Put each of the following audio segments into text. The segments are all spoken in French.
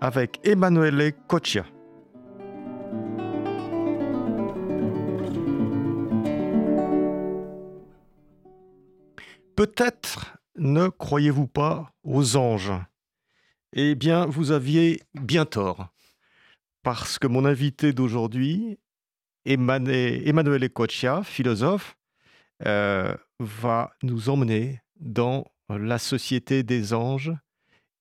avec Emanuele Coccia. Peut-être ne croyez-vous pas aux anges. Eh bien, vous aviez bien tort. Parce que mon invité d'aujourd'hui, Emanuele Coccia, philosophe, euh, va nous emmener dans la société des anges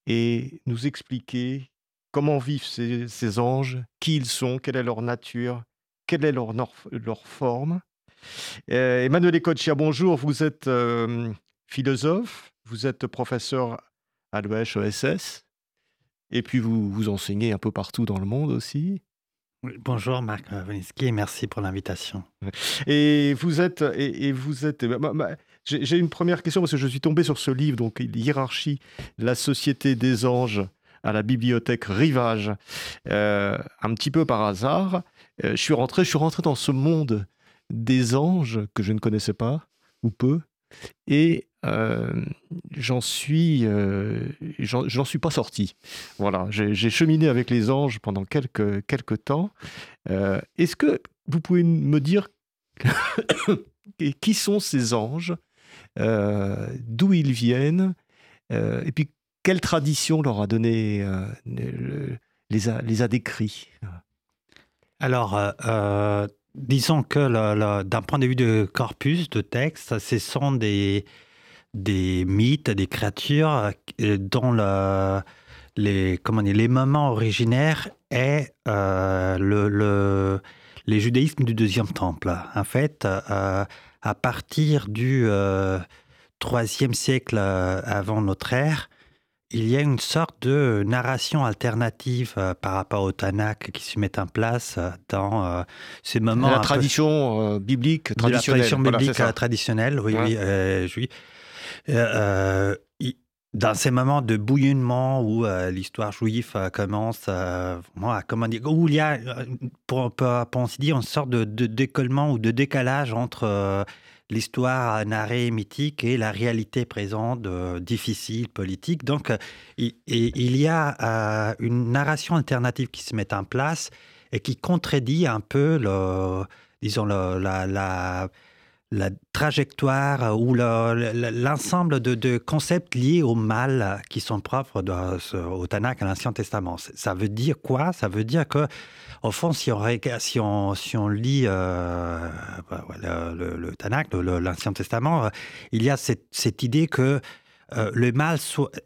et nous expliquer comment vivent ces, anges, qui ils sont, quelle est leur nature, quelle est leur, leur forme? Euh, Emmanuel Ecoccia, bonjour, vous êtes euh, philosophe, vous êtes professeur à l'EHESS, et puis vous, vous enseignez un peu partout dans le monde aussi. Bonjour Marc Woliński et merci pour l'invitation. Et vous êtes, et, vous êtes. Bah, bah, j'ai une première question parce que je suis tombé sur ce livre, donc Hiérarchie, la société des anges à la bibliothèque Rivage, euh, un petit peu par hasard. Euh, je suis rentré, je suis rentré dans ce monde des anges que je ne connaissais pas ou peu, et euh, j'en suis, j'en suis pas sorti. Voilà, j'ai cheminé avec les anges pendant quelques quelques temps. Est-ce que vous pouvez me dire qui sont ces anges, d'où ils viennent, et puis quelle tradition leur a donné, euh, les, a, décrits? Alors, euh, euh, disons que d'un point de vue de corpus, de texte, ce sont des, des mythes, des créatures dont le, les, comment dire, les moments originaires est le, le, les judaïsmes du deuxième temple. En fait, à partir du troisième siècle avant notre ère, il y a une sorte de narration alternative euh, par rapport au Tanakh qui se met en place euh, dans euh, ces moments. La tradition biblique traditionnelle. la tradition biblique traditionnelle, oui, oui. dans ces moments de bouillonnement où l'histoire juive commence à comment dire, où il y a, pour, pour, pour ainsi dire, une sorte de, de décollement ou de décalage entre l'histoire narrée mythique et la réalité présente difficile, politique. Donc, il, il y a euh, une narration alternative qui se met en place et qui contredit un peu, le, disons, la, trajectoire ou l'ensemble de, concepts liés au mal qui sont propres au Tanakh, à l'Ancien Testament. Ça veut dire quoi? Ça veut dire que au fond, si on, si on, lit euh, bah, le, Tanakh, l'Ancien Testament, euh, il y a cette, idée que euh, le mal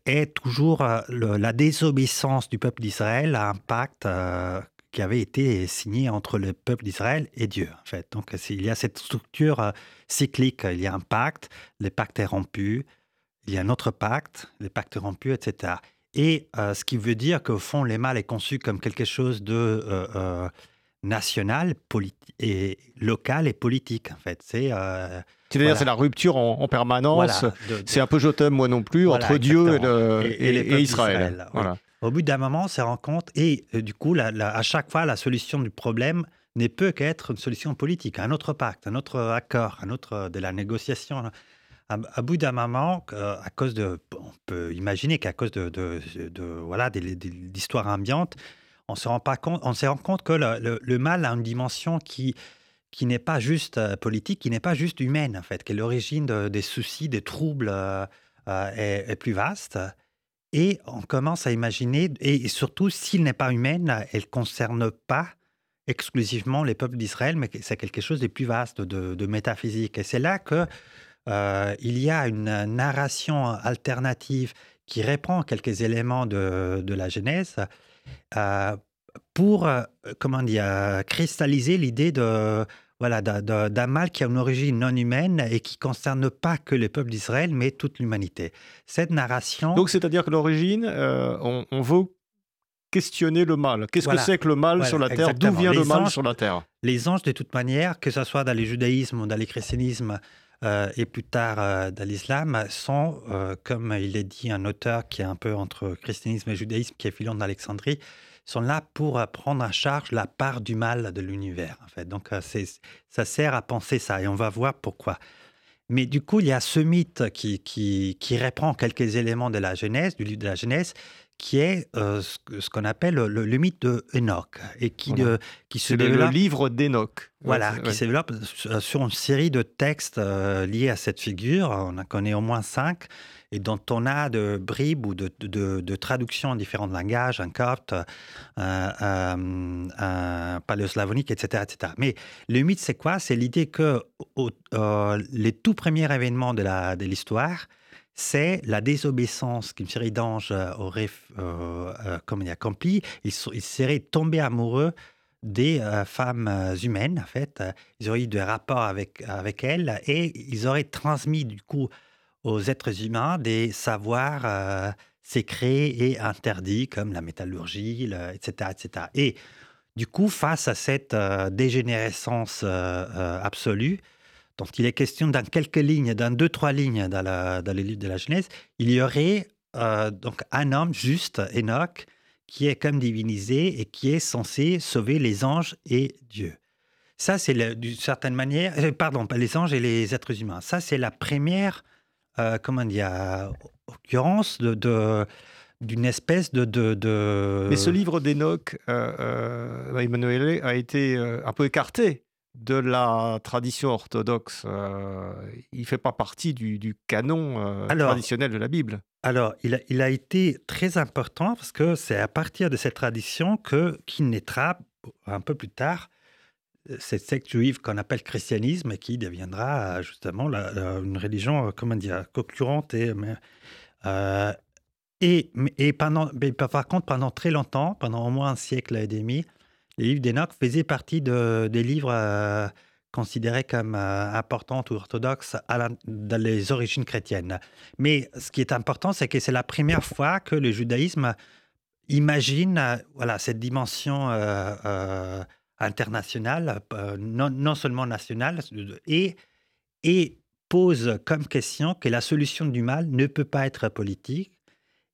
est toujours la désobéissance du peuple d'Israël à un pacte qui avait été signé entre le peuple d'Israël et Dieu. En fait. Donc il y a cette structure cyclique. Il y a un pacte, le pacte est rompu, il y a un autre pacte, le pacte est rompu, etc. Et euh, ce qui veut dire qu'au fond, les est conçu comme quelque chose de euh, euh, national, et local et politique, en fait. C'est c'est-à-dire c'est la rupture en, permanence. c'est un peu t'aime moi non plus entre Dieu et, Israël. Au bout d'un moment, on se rend compte et du coup, à chaque fois, la solution du problème n'est peut qu'être une solution politique, un autre pacte, un autre accord, un autre de la négociation à, bout d'un moment, à cause de, on peut imaginer qu'à cause de, de, de voilà, d'histoires ambiantes, on se rend pas compte, on se rend compte que le, mal a une dimension qui qui n'est pas juste euh, politique, qui n'est pas juste humaine en fait, que l'origine des soucis, des troubles euh, euh, est, plus vaste. Et on commence à imaginer, et surtout s'il n'est pas humaine, elle concerne pas exclusivement les peuples d'Israël, mais c'est quelque chose de plus vaste, de, métaphysique. Et c'est là que euh, il y a une narration alternative qui reprend quelques éléments de, la Genèse euh, pour, euh, comment dire, cristalliser l'idée de voilà, d'un mal qui a une origine non humaine et qui ne concerne pas que le peuple d'Israël, mais toute l'humanité. Cette narration... Donc, c'est-à-dire que l'origine, on, veut questionner le mal. Qu'est-ce que c'est que le mal sur la terre? D'où vient le mal sur la terre? Les anges, de toute manière, que ce soit dans le judaïsme ou dans le christianisme, euh, et plus tard euh, dans l'islam, sont, euh, comme il est dit, un auteur qui est un peu entre christianisme et judaïsme, qui est Philon d'Alexandrie, sont là pour prendre en charge la part du mal de l'univers. En fait. Donc, ça sert à penser ça, et on va voir pourquoi. Mais du coup, il y a ce mythe qui, qui, qui reprend quelques éléments de la Genèse, du livre de la Genèse, qui est euh, ce, qu'on appelle le, mythe de Enoch et qui, qui se développe. Le livre d'Enoch. Voilà, qui se développe sur une série de textes euh, liés à cette figure. On en connaît au moins cinq et dont on a de bribes ou de, de, de traductions en différents langages, un copte, un, un paléoslavonique, etc., etc. Mais le mythe, c'est quoi? C'est l'idée que euh, les tout premiers événements de l'histoire, c'est la désobéissance qu'une série d'anges aurait euh, euh, comme il accompli. Ils, ils, seraient tombés amoureux des euh, femmes humaines, en fait. Ils auraient eu des rapports avec, avec elles et ils auraient transmis, du coup, aux êtres humains des savoirs secrets et interdits, comme la métallurgie, etc., etc. Et du coup, face à cette dégénérescence absolue, dont il est question dans quelques lignes, dans deux, trois lignes dans, la, dans les livres de la Genèse, il y aurait euh, donc un homme juste, Enoch, qui est comme divinisé et qui est censé sauver les anges et Dieu. Ça, c'est d'une certaine manière, euh, pardon, les anges et les êtres humains. Ça, c'est la première, euh, comment dire, occurrence de, d'une espèce de, de, Mais ce livre d'Enoch, euh, Emmanuel, a été un peu écarté de la tradition orthodoxe. Euh, il ne fait pas partie du, canon euh, traditionnel de la Bible. Alors, il a, il a, été très important parce que c'est à partir de cette tradition que qui naîtra un peu plus tard euh, cette secte juive qu'on appelle christianisme qui deviendra justement une religion, comment dire, concurrente et et, et pendant, par contre, pendant très longtemps, pendant au moins un siècle et demi, les livres d'Enoch faisaient partie de, des livres euh, considérés comme euh, importants ou orthodoxes dans les origines chrétiennes. Mais ce qui est important, c'est que c'est la première fois que le judaïsme imagine euh, voilà, cette dimension internationale, non, non, seulement nationale, et, et pose comme question que la solution du mal ne peut pas être politique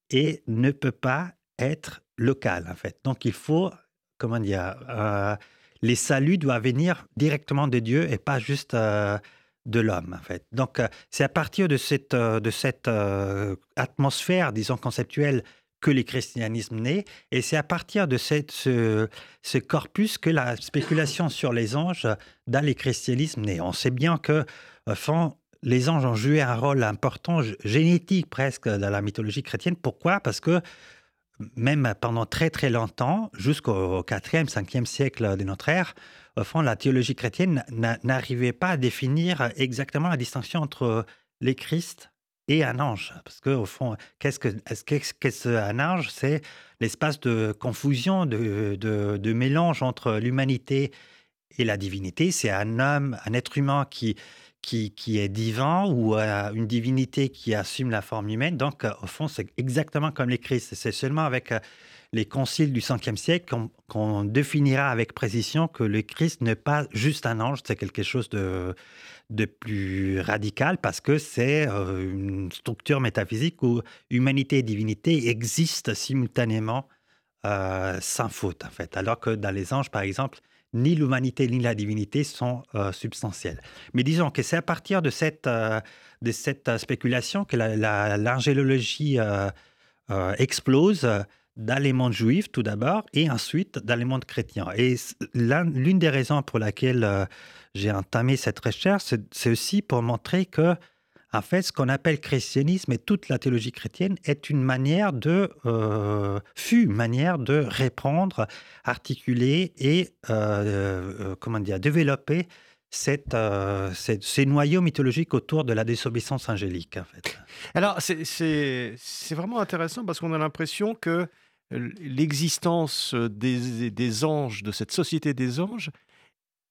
et ne peut pas être locale, en fait. Donc, il faut comment dire, euh, les saluts doivent venir directement de Dieu et pas juste euh, de l'homme, en fait. Donc, euh, c'est à partir de cette, de cette atmosphère, disons, conceptuelle que le christianisme naît, et c'est à partir de ce, corpus que la spéculation sur les anges dans le christianisme naît. On sait bien que, les anges ont joué un rôle important, génétique presque, dans la mythologie chrétienne. Pourquoi? Parce que même pendant très très longtemps, jusqu'au 4e, 5e siècle de notre ère, au fond, la théologie chrétienne n'arrivait pas à définir exactement la distinction entre les Christ et un ange. Parce qu'au fond, qu'est-ce qu'un ange? C'est l'espace de confusion, de, de mélange entre l'humanité et la divinité. C'est un homme, un être humain qui, qui, est divin ou une divinité qui assume la forme humaine. Donc, euh, au fond, c'est exactement comme les Christ. C'est seulement avec euh, les conciles du 5e siècle qu'on définira avec précision que le Christ n'est pas juste un ange, c'est quelque chose de, de plus radical parce que c'est euh, une structure métaphysique où humanité et divinité existent simultanément sans faute, en fait. Alors que dans les anges, par exemple, ni l'humanité ni la divinité sont euh, substantielles. Mais disons que c'est à partir de cette, euh, de cette euh, spéculation que l'angélologie explose dans les juifs tout d'abord et ensuite dans les mondes chrétiens. Et l'une des raisons pour laquelle j'ai entamé cette recherche, c'est aussi pour montrer que en fait, ce qu'on appelle christianisme et toute la théologie chrétienne est une manière de, euh, fut une manière de répondre, articuler et, euh, euh, comment dire, développer cette, ces noyaux mythologiques autour de la désobéissance angélique. En fait. Alors, c'est vraiment intéressant parce qu'on a l'impression que l'existence des, des, anges, de cette société des anges,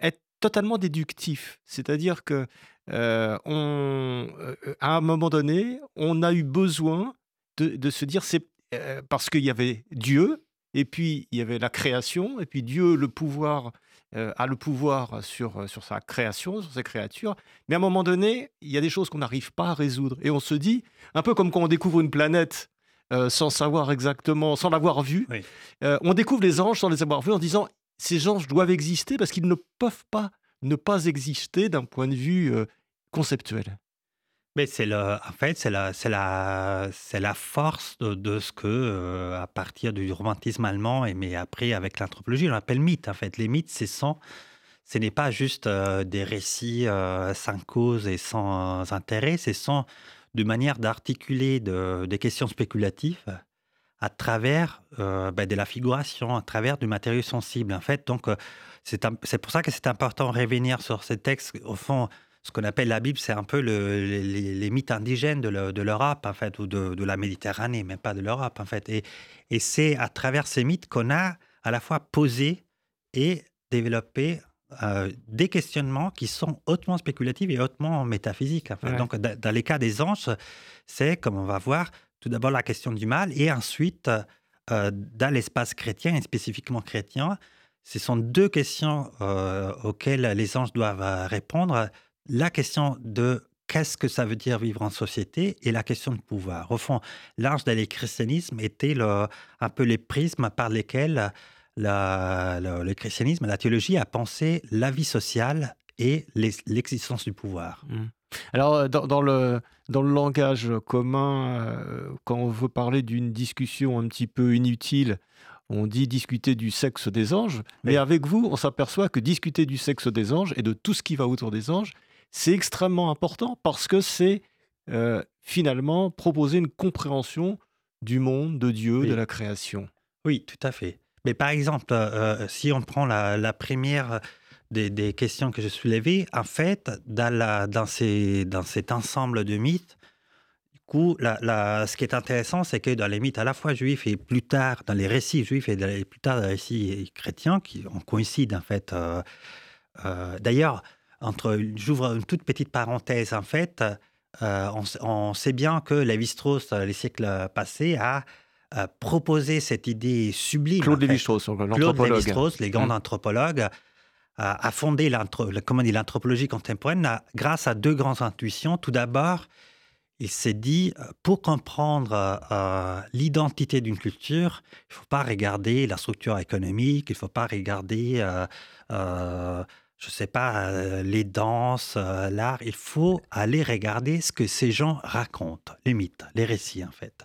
est totalement déductif. C'est-à-dire que euh, on, euh, à un moment donné, on a eu besoin de, se dire, c'est euh, parce qu'il y avait Dieu, et puis il y avait la création, et puis Dieu, le pouvoir, a le pouvoir sur, sur sa création, sur ses créatures. Mais à un moment donné, il y a des choses qu'on n'arrive pas à résoudre. Et on se dit, un peu comme quand on découvre une planète euh, sans savoir exactement, sans l'avoir vue, on découvre les anges sans les avoir vus en disant, ces anges doivent exister parce qu'ils ne peuvent pas ne pas exister d'un point de vue conceptuel. Mais c'est le, en fait, c'est la, c'est la, c'est la force de, ce que, euh, à partir du romantisme allemand et mais après avec l'anthropologie, on appelle mythe. En fait, les mythes, c'est sans, ce n'est pas juste euh, des récits euh, sans cause et sans intérêt, c'est sans de manière d'articuler des questions spéculatives à travers ben, de la figuration, à travers du matériau sensible. En fait, donc c'est, c'est pour ça que c'est important de revenir sur ces textes. Au fond, ce qu'on appelle la Bible, c'est un peu les, mythes indigènes de l'Europe, en fait, ou de, la Méditerranée, mais pas de l'Europe, en fait. Et, et c'est à travers ces mythes qu'on a à la fois posé et développé euh, des questionnements qui sont hautement spéculatifs et hautement métaphysiques. En fait. Donc, dans les cas des anges, c'est, comme on va voir, tout d'abord la question du mal, et ensuite, euh, dans l'espace chrétien, et spécifiquement chrétien, ce sont deux questions euh, auxquelles les anges doivent répondre la question de qu'est-ce que ça veut dire vivre en société et la question de pouvoir. Au fond, l'ange de christianisme était un peu les prismes par lesquels le christianisme, la théologie a pensé la vie sociale et l'existence du pouvoir. Mmh. Alors, euh, dans, le, dans le langage commun, euh, quand on veut parler d'une discussion un petit peu inutile, on dit discuter du sexe des anges, mais avec vous, on s'aperçoit que discuter du sexe des anges et de tout ce qui va autour des anges, c'est extrêmement important parce que c'est euh, finalement proposer une compréhension du monde, de Dieu, de la création. Oui, tout à fait. Mais par exemple, euh, euh, si on prend la, première des, questions que je soulevais, en fait, dans, dans, ces, dans cet ensemble de mythes, du coup, ce qui est intéressant, c'est que dans les mythes à la fois juifs et plus tard, dans les récits juifs et plus tard dans les récits chrétiens, qui on coïncide en fait. D'ailleurs, entre, j'ouvre une toute petite parenthèse, en fait, euh, on, sait bien que Lévi-Strauss, euh, les siècles passés, a proposé cette idée sublime. Claude Lévi-Strauss, Claude Lévi-Strauss, les grands mmh. anthropologues, a, fondé l'anthropologie contemporaine grâce à deux grandes intuitions. Tout d'abord, il s'est dit, euh, pour comprendre l'identité d'une culture, il ne faut pas regarder la structure économique, il ne faut pas regarder je ne sais pas, euh, les danses, euh, l'art, il faut aller regarder ce que ces gens racontent, les mythes, les récits en fait.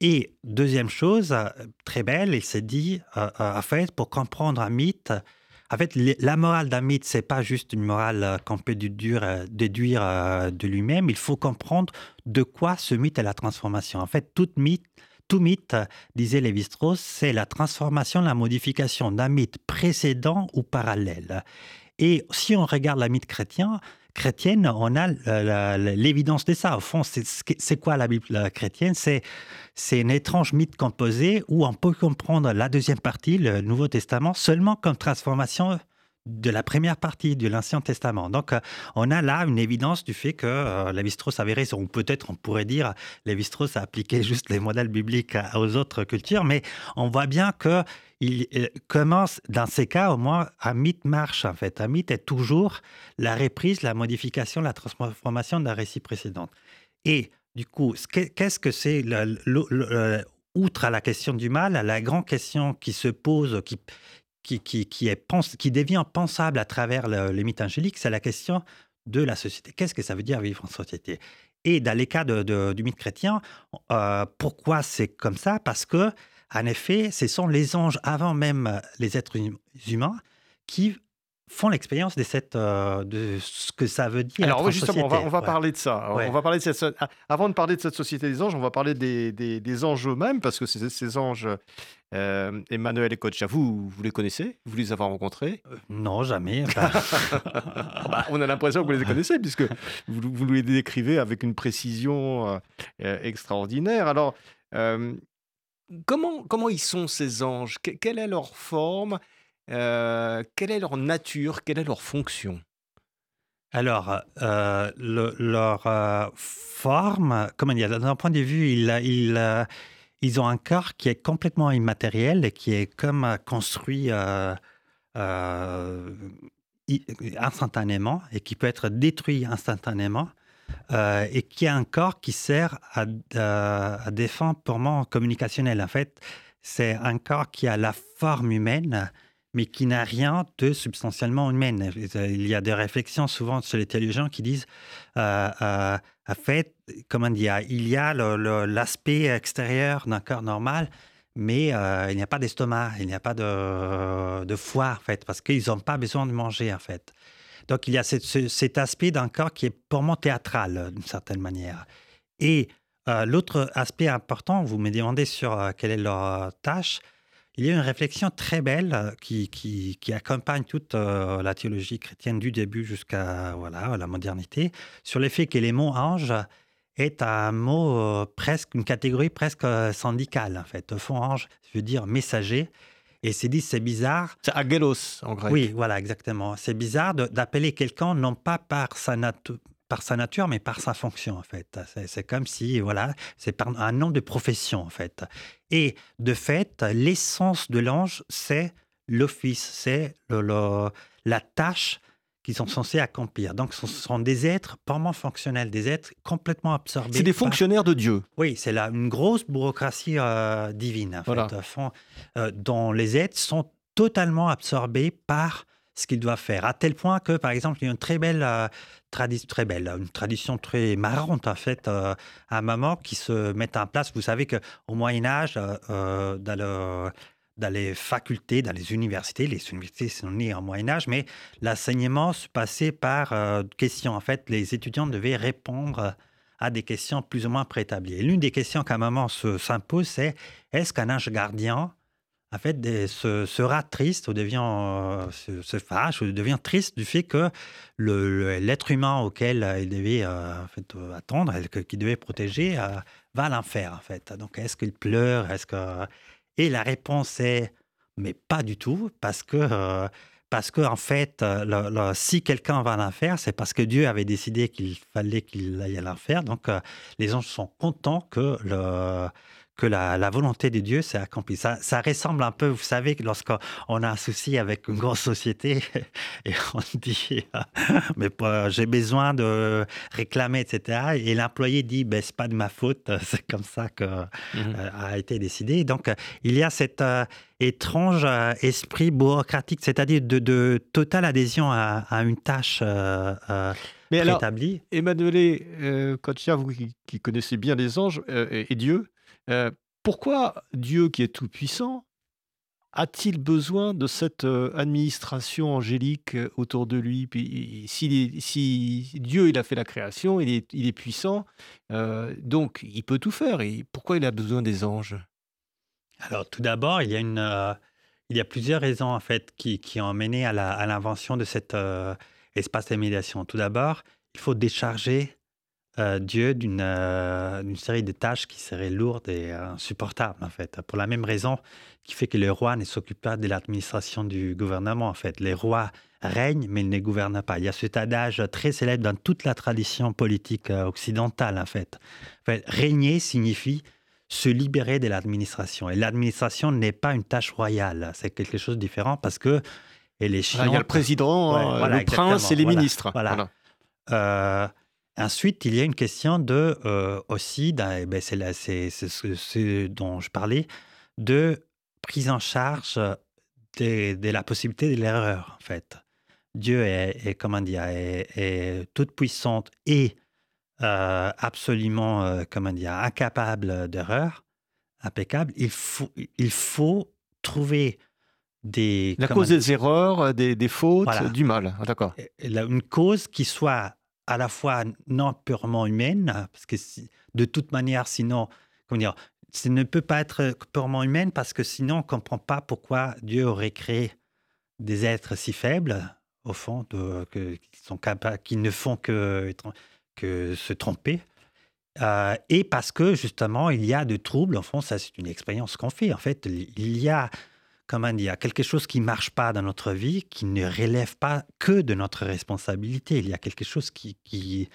Et deuxième chose, euh, très belle, il s'est dit, en fait, pour comprendre un mythe, en fait, la morale d'un mythe, c'est pas juste une morale qu'on peut déduire, déduire de lui-même. Il faut comprendre de quoi ce mythe est la transformation. En fait, tout mythe, tout mythe, disait Lévi-Strauss, c'est la transformation, la modification d'un mythe précédent ou parallèle. Et si on regarde la mythe chrétien, chrétienne, on a l'évidence de ça. Au fond, c'est quoi la Bible chrétienne? C'est un étrange mythe composé où on peut comprendre la deuxième partie, le Nouveau Testament, seulement comme transformation de la première partie de l'Ancien Testament. Donc, euh, on a là une évidence du fait que euh, Lévi-Strauss avait raison. Ou peut-être on pourrait dire Lévi-Strauss a appliqué juste les modèles bibliques aux autres cultures, mais on voit bien que il commence, dans ces cas, au moins, un mythe marche, en fait. Un mythe est toujours la reprise, la modification, la transformation d'un récit précédent. Et du coup, qu'est-ce que c'est, outre à la question du mal, la grande question qui se pose, qui, qui, qui, est, qui devient pensable à travers le, les mythes angéliques, c'est la question de la société. Qu'est-ce que ça veut dire vivre en société? Et dans les cas de, du mythe chrétien, euh, pourquoi c'est comme ça? Parce que, en effet, ce sont les anges, avant même les êtres humains, qui font l'expérience de, cette, euh, de ce que ça veut dire. Alors, justement, on va, on va parler de ça. On va parler de cette, avant de parler de cette société des anges, on va parler des, des, des anges eux-mêmes, parce que ces, ces anges, euh, Emmanuel et Coach, vous, vous les connaissez? Vous les avez rencontrés? Euh, Non, jamais. Bah, on a l'impression que vous les connaissez, puisque vous, vous les décrivez avec une précision extraordinaire. Alors, comment, comment ils sont ces anges? Quelle est leur forme? Euh, quelle est leur nature Quelle est leur fonction? Alors, euh, leur euh, forme, comment dire, d'un point de vue, il, il, ils ont un corps qui est complètement immatériel et qui est comme construit instantanément et qui peut être détruit instantanément et qui a un corps qui sert à, à des fins purement communicationnelles. En fait, c'est un corps qui a la forme humaine, mais qui n'a rien de substantiellement humain. Il y a des réflexions souvent chez les théologiens qui disent, euh, euh, en fait, comment dire, il y a l'aspect extérieur d'un corps normal, mais euh, il n'y a pas d'estomac, il n'y a pas de, de, foie, en fait, parce qu'ils n'ont pas besoin de manger, en fait. Donc, il y a cet aspect d'un corps qui est purement théâtral, d'une certaine manière. Et l'autre aspect important, vous me demandez sur quelle est leur tâche, il y a une réflexion très belle euh, qui, qui, accompagne toute euh, la théologie chrétienne du début jusqu'à voilà, la modernité sur le fait que les mots ange est un mot euh, presque, une catégorie presque syndicale en fait. Au fond, ange veut dire messager. Et c'est dit, c'est bizarre. C'est agelos en grec. Oui, voilà, exactement. C'est bizarre d'appeler quelqu'un non pas par sa, nature par sa nature, mais par sa fonction, en fait. C'est comme si, voilà, c'est par un nom de profession, en fait. Et de fait, l'essence de l'ange, c'est l'office, c'est la tâche qu'ils sont censés accomplir. Donc, ce sont des êtres purement fonctionnels, des êtres complètement absorbés. C'est des fonctionnaires de Dieu. Oui, c'est là une grosse bureaucratie euh, divine, en fait, fond, euh, dont les êtres sont totalement absorbés par ce qu'ils doivent faire. À tel point que, par exemple, il y a une très belle, euh, tradition, très belle, une tradition très marrante, en fait, euh, à moment qui se met en place. Vous savez qu'au Moyen-Âge, euh, dans, dans, les facultés, dans les universités, les universités sont nées au Moyen-Âge, mais l'enseignement se passait par questions. En fait, les étudiants devaient répondre à des questions plus ou moins préétablies. Et l'une des questions qu'à moment s'impose, c'est est-ce qu'un ange gardien en fait, sera triste ou devient, euh, se, fâche ou devient triste du fait que l'être humain auquel il devait euh, euh, attendre, qu'il devait protéger, va à l'enfer, en fait. Donc, est-ce qu'il pleure? Est-ce que... Et la réponse est, mais pas du tout, parce que, parce que en fait, si quelqu'un va à l'enfer, c'est parce que Dieu avait décidé qu'il fallait qu'il aille à l'enfer. Donc, les anges sont contents que le que la, volonté de Dieu s'est accomplie. Ça, ça, ressemble un peu, vous savez, lorsqu'on a un souci avec une grosse société et on dit, mais j'ai besoin de réclamer, etc. Et l'employé dit, ben, c'est pas de ma faute, c'est comme ça que mmh euh, a été décidé. Donc, il y a cet euh, étrange euh, esprit bureaucratique, c'est-à-dire de, de, totale adhésion à, une tâche mais préétablie. Alors, Emmanuel euh, vous qui, connaissez bien les anges et Dieu, euh, pourquoi Dieu, qui est tout-puissant, a-t-il besoin de cette euh, administration angélique euh, autour de lui? Puis, si, Dieu il a fait la création, il est, puissant, donc il peut tout faire. Et pourquoi il a besoin des anges? Alors tout d'abord, il y a plusieurs raisons en fait qui, ont mené à l'invention de cet espace de médiation. Tout d'abord, il faut décharger euh, Dieu euh, d'une série de tâches qui seraient lourdes et insupportables, en fait. Pour la même raison qui fait que le roi ne s'occupe pas de l'administration du gouvernement, en fait. Les rois règnent, mais ils ne gouvernent pas. Il y a cet adage très célèbre dans toute la tradition politique euh, occidentale, en fait. régner signifie se libérer de l'administration. Et l'administration n'est pas une tâche royale, c'est quelque chose de différent parce que elle est il y a le président, le prince et les ministres. Voilà. Ensuite, il y a une question de euh, aussi, eh ben, c'est ce dont je parlais, de prise en charge de, la possibilité de l'erreur, en fait. Dieu est, comment dire, est, toute puissante et euh, absolument, euh, comment dire, incapable d'erreur, impeccable. Il faut, il faut trouver des... La cause des erreurs, des, fautes, du mal. D'accord. Une cause qui soit à la fois non purement humaine, parce que de toute manière, sinon, comment dire, ça ne peut pas être purement humaine parce que sinon, on ne comprend pas pourquoi Dieu aurait créé des êtres si faibles, au fond, de, que, qui, sont capables, qui ne font que, se tromper. Euh, et parce que justement, il y a de troubles, au fond, ça c'est une expérience qu'on fait. En fait, il y a comment dire, quelque chose qui ne marche pas dans notre vie, qui ne relève pas que de notre responsabilité. Il y a quelque chose qui, qui,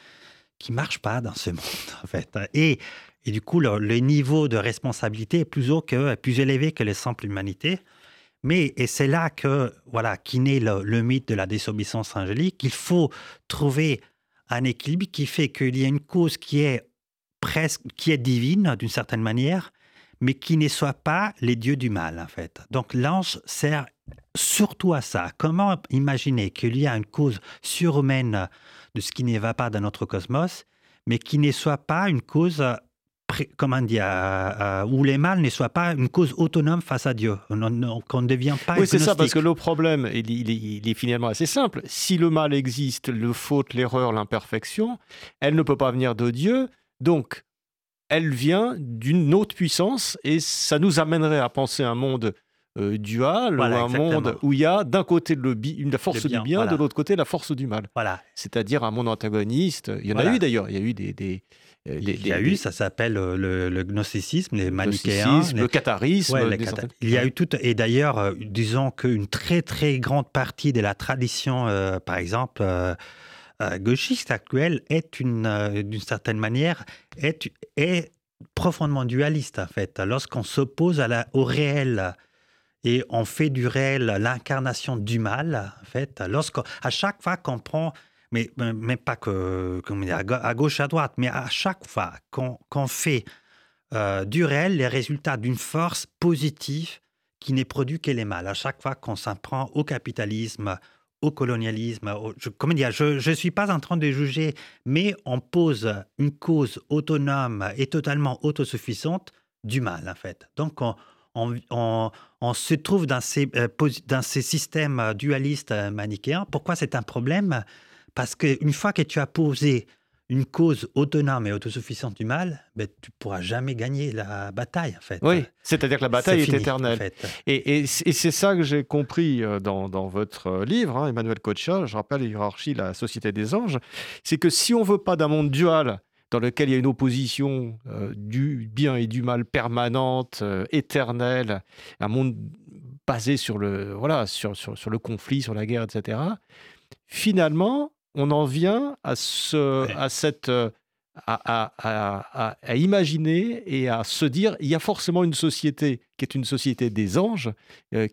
marche pas dans ce monde, en fait. Et, et du coup, le, niveau de responsabilité est plus haut que, plus élevé que les simples humanités. Mais, et c'est là que, voilà, qui naît le, mythe de la désobéissance angélique. Il faut trouver un équilibre qui fait qu'il y a une cause qui est presque, qui est divine d'une certaine manière, mais qui ne soit pas les dieux du mal, en fait. Donc l'ange sert surtout à ça. Comment imaginer qu'il y a une cause surhumaine de ce qui ne va pas dans notre cosmos, mais qui ne soit pas une cause comment dire, euh, euh, où les mâles ne soient pas une cause autonome face à Dieu, qu'on ne devient pas Oui, c'est ça, parce que le problème, il, est finalement assez simple. Si le mal existe, le faute, l'erreur, l'imperfection, elle ne peut pas venir de Dieu, donc elle vient d'une autre puissance, et ça nous amènerait à penser un monde euh, dual, un monde où il y a d'un côté le la force du bien, de l'autre côté la force du mal. Voilà. C'est-à-dire un monde antagoniste. Il y en a eu d'ailleurs. Il y a eu des, des euh, il y a eu, ça s'appelle euh, le, gnosticisme, les manichéens. Le catharisme. Il y a eu tout. Et d'ailleurs, disons qu'une très, très grande partie de la tradition, par exemple, gauchiste actuelle, est d'une certaine manière, est, est profondément dualiste, en fait. Lorsqu'on s'oppose au réel et on fait du réel l'incarnation du mal, en fait. à chaque fois qu'on prend, mais, mais pas que à gauche, à droite, mais à chaque fois qu'on fait euh, du réel les résultats d'une force positive qui n'est produit que les mal. À chaque fois qu'on s'en prend au capitalisme, au colonialisme, je, comment dire, je ne suis pas en train de juger, mais on pose une cause autonome et totalement autosuffisante du mal, en fait. Donc, on, se trouve dans ces, euh, dans ces systèmes dualistes euh, manichéens. Pourquoi c'est un problème? Parce qu'une fois que tu as posé une cause autonome et autosuffisante du mal, ben, tu ne pourras jamais gagner la bataille, en fait. Oui, c'est-à-dire que la bataille est, éternelle. Et, c'est ça que j'ai compris dans, votre livre, hein, Emmanuel Kocha, je rappelle hiérarchie, la société des anges, c'est que si on veut pas d'un monde dual dans lequel il y a une opposition euh, du bien et du mal permanente, euh, éternelle, un monde basé sur le, voilà, sur, sur, le conflit, sur la guerre, etc. Finalement, on en vient à, ce, à cette... Euh, à, à, à, imaginer et à se dire il y a forcément une société qui est une société des anges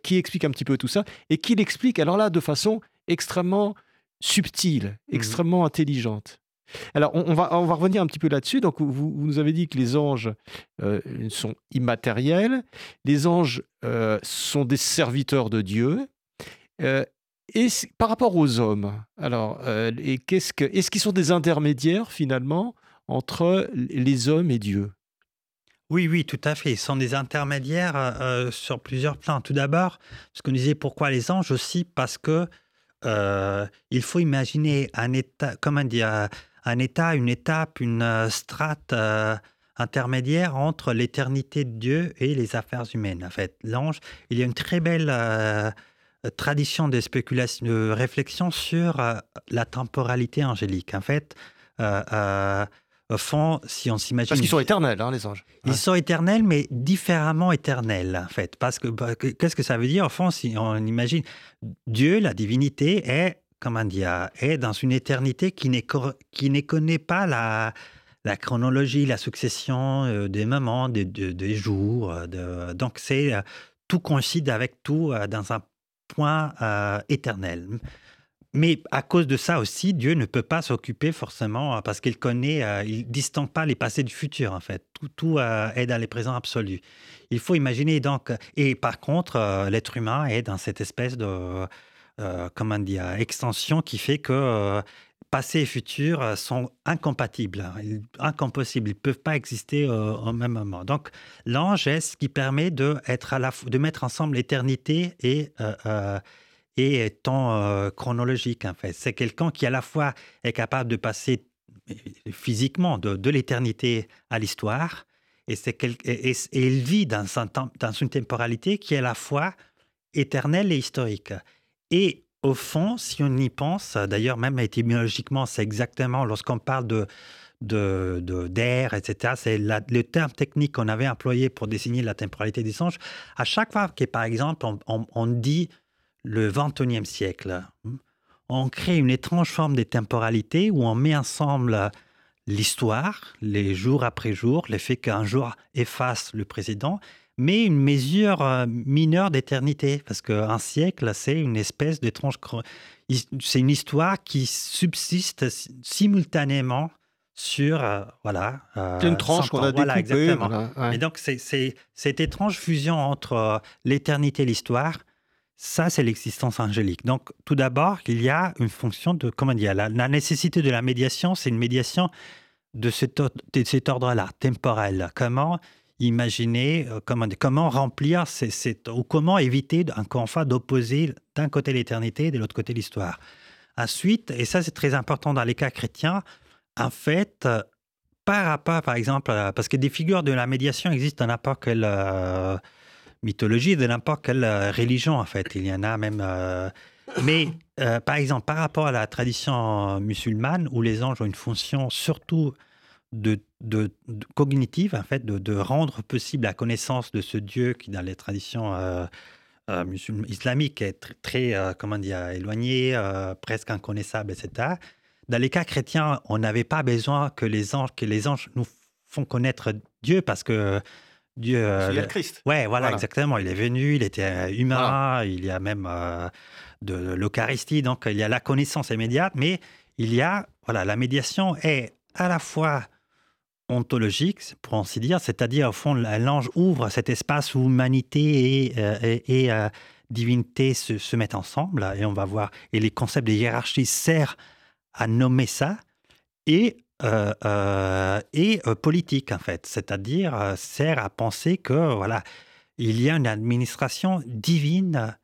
qui explique un petit peu tout ça et qui l'explique alors là de façon extrêmement subtile, mmh extrêmement intelligente. Alors, on, va, on va revenir un petit peu là-dessus. Donc, vous, nous avez dit que les anges euh, sont immatériels. Les anges euh, sont des serviteurs de Dieu. Euh, et par rapport aux hommes, alors, qu'est-ce que, est-ce qu'ils sont des intermédiaires finalement entre les hommes et Dieu? Oui, oui, tout à fait. Ils sont des intermédiaires sur plusieurs plans. Tout d'abord, ce qu'on disait, pourquoi les anges aussi Parce que il faut imaginer un état, comment dire, un état, une étape, une euh, strate euh, intermédiaire entre l'éternité de Dieu et les affaires humaines. En fait, l'ange, il y a une très belle euh, tradition de spéculation, de réflexion sur la temporalité angélique. En fait, au fond, si on s'imagine. Parce qu'ils sont éternels, hein, les anges. Ils sont éternels, mais différemment éternels, en fait. Parce que bah, qu'est-ce que ça veut dire, au fond, si on imagine Dieu, la divinité, est comment dire, est dans une éternité qui, qui ne connaît pas la, la chronologie, la succession euh, des moments, des, des jours. Euh, de, donc, c'est euh, tout coïncide avec tout dans un point éternel. Mais à cause de ça aussi, Dieu ne peut pas s'occuper forcément parce qu'il connaît, il distingue pas les passés du futur en fait. Tout, tout est dans les présents absolus. Il faut imaginer donc, et par contre, l'être humain est dans cette espèce de euh, comment dire, extension qui fait que euh, passé et futur euh, sont incompatibles, incompossibles, ils ne peuvent pas exister au même moment. Donc l'ange est ce qui permet de, être à la, de mettre ensemble l'éternité et, et temps chronologique. En fait. C'est quelqu'un qui à la fois est capable de passer physiquement de, l'éternité à l'histoire, et, et, il vit dans, dans une temporalité qui est à la fois éternelle et historique. Et au fond, si on y pense, d'ailleurs même étymologiquement, c'est exactement lorsqu'on parle de de, d'air, etc. C'est le terme technique qu'on avait employé pour désigner la temporalité des anges. À chaque fois que, par exemple, on, dit le 21e siècle, on crée une étrange forme de temporalité où on met ensemble l'histoire, les jours après jour, le fait qu'un jour efface le président, mais une mesure euh, mineure d'éternité, parce qu'un siècle, c'est une espèce d'étrange... C'est une histoire qui subsiste simultanément sur euh, voilà euh, une tranche qu'on a voilà, découpée exactement. et donc c'est cette étrange fusion entre l'éternité et l'histoire ça c'est l'existence angélique. Donc tout d'abord il y a une fonction de comment dire la, la nécessité de la médiation c'est une médiation de cet, de cet ordre-là temporel. Comment imaginer euh, comment, comment remplir ces, ou comment éviter encore une fois d'opposer d'un côté l'éternité et de l'autre côté l'histoire. Ensuite, et ça c'est très important dans les cas chrétiens, en fait, euh, par rapport par exemple, parce que des figures de la médiation existent dans n'importe quelle euh, mythologie, de n'importe quelle religion en fait. Il y en a même. mais par exemple, par rapport à la tradition musulmane, où les anges ont une fonction surtout de, de, cognitive, en fait, de, rendre possible la connaissance de ce Dieu qui, dans les traditions euh, euh, islamiques, est très, euh, comment dire, éloigné, presque inconnaissable, etc. Dans les cas chrétiens, on n'avait pas besoin que les anges, que les anges nous font connaître Dieu parce que Dieu. C'est le Christ. Ouais, voilà, exactement. Il est venu, il était humain, il y a même de l'Eucharistie, donc il y a la connaissance immédiate, mais il y a, voilà, la médiation est à la fois ontologique, pour ainsi dire, c'est-à-dire au fond l'ange ouvre cet espace où humanité et, euh, euh, divinité se, mettent ensemble, et on va voir, et les concepts de hiérarchie servent à nommer ça, et, euh, et politique en fait, c'est-à-dire sert à penser que voilà, il y a une administration divine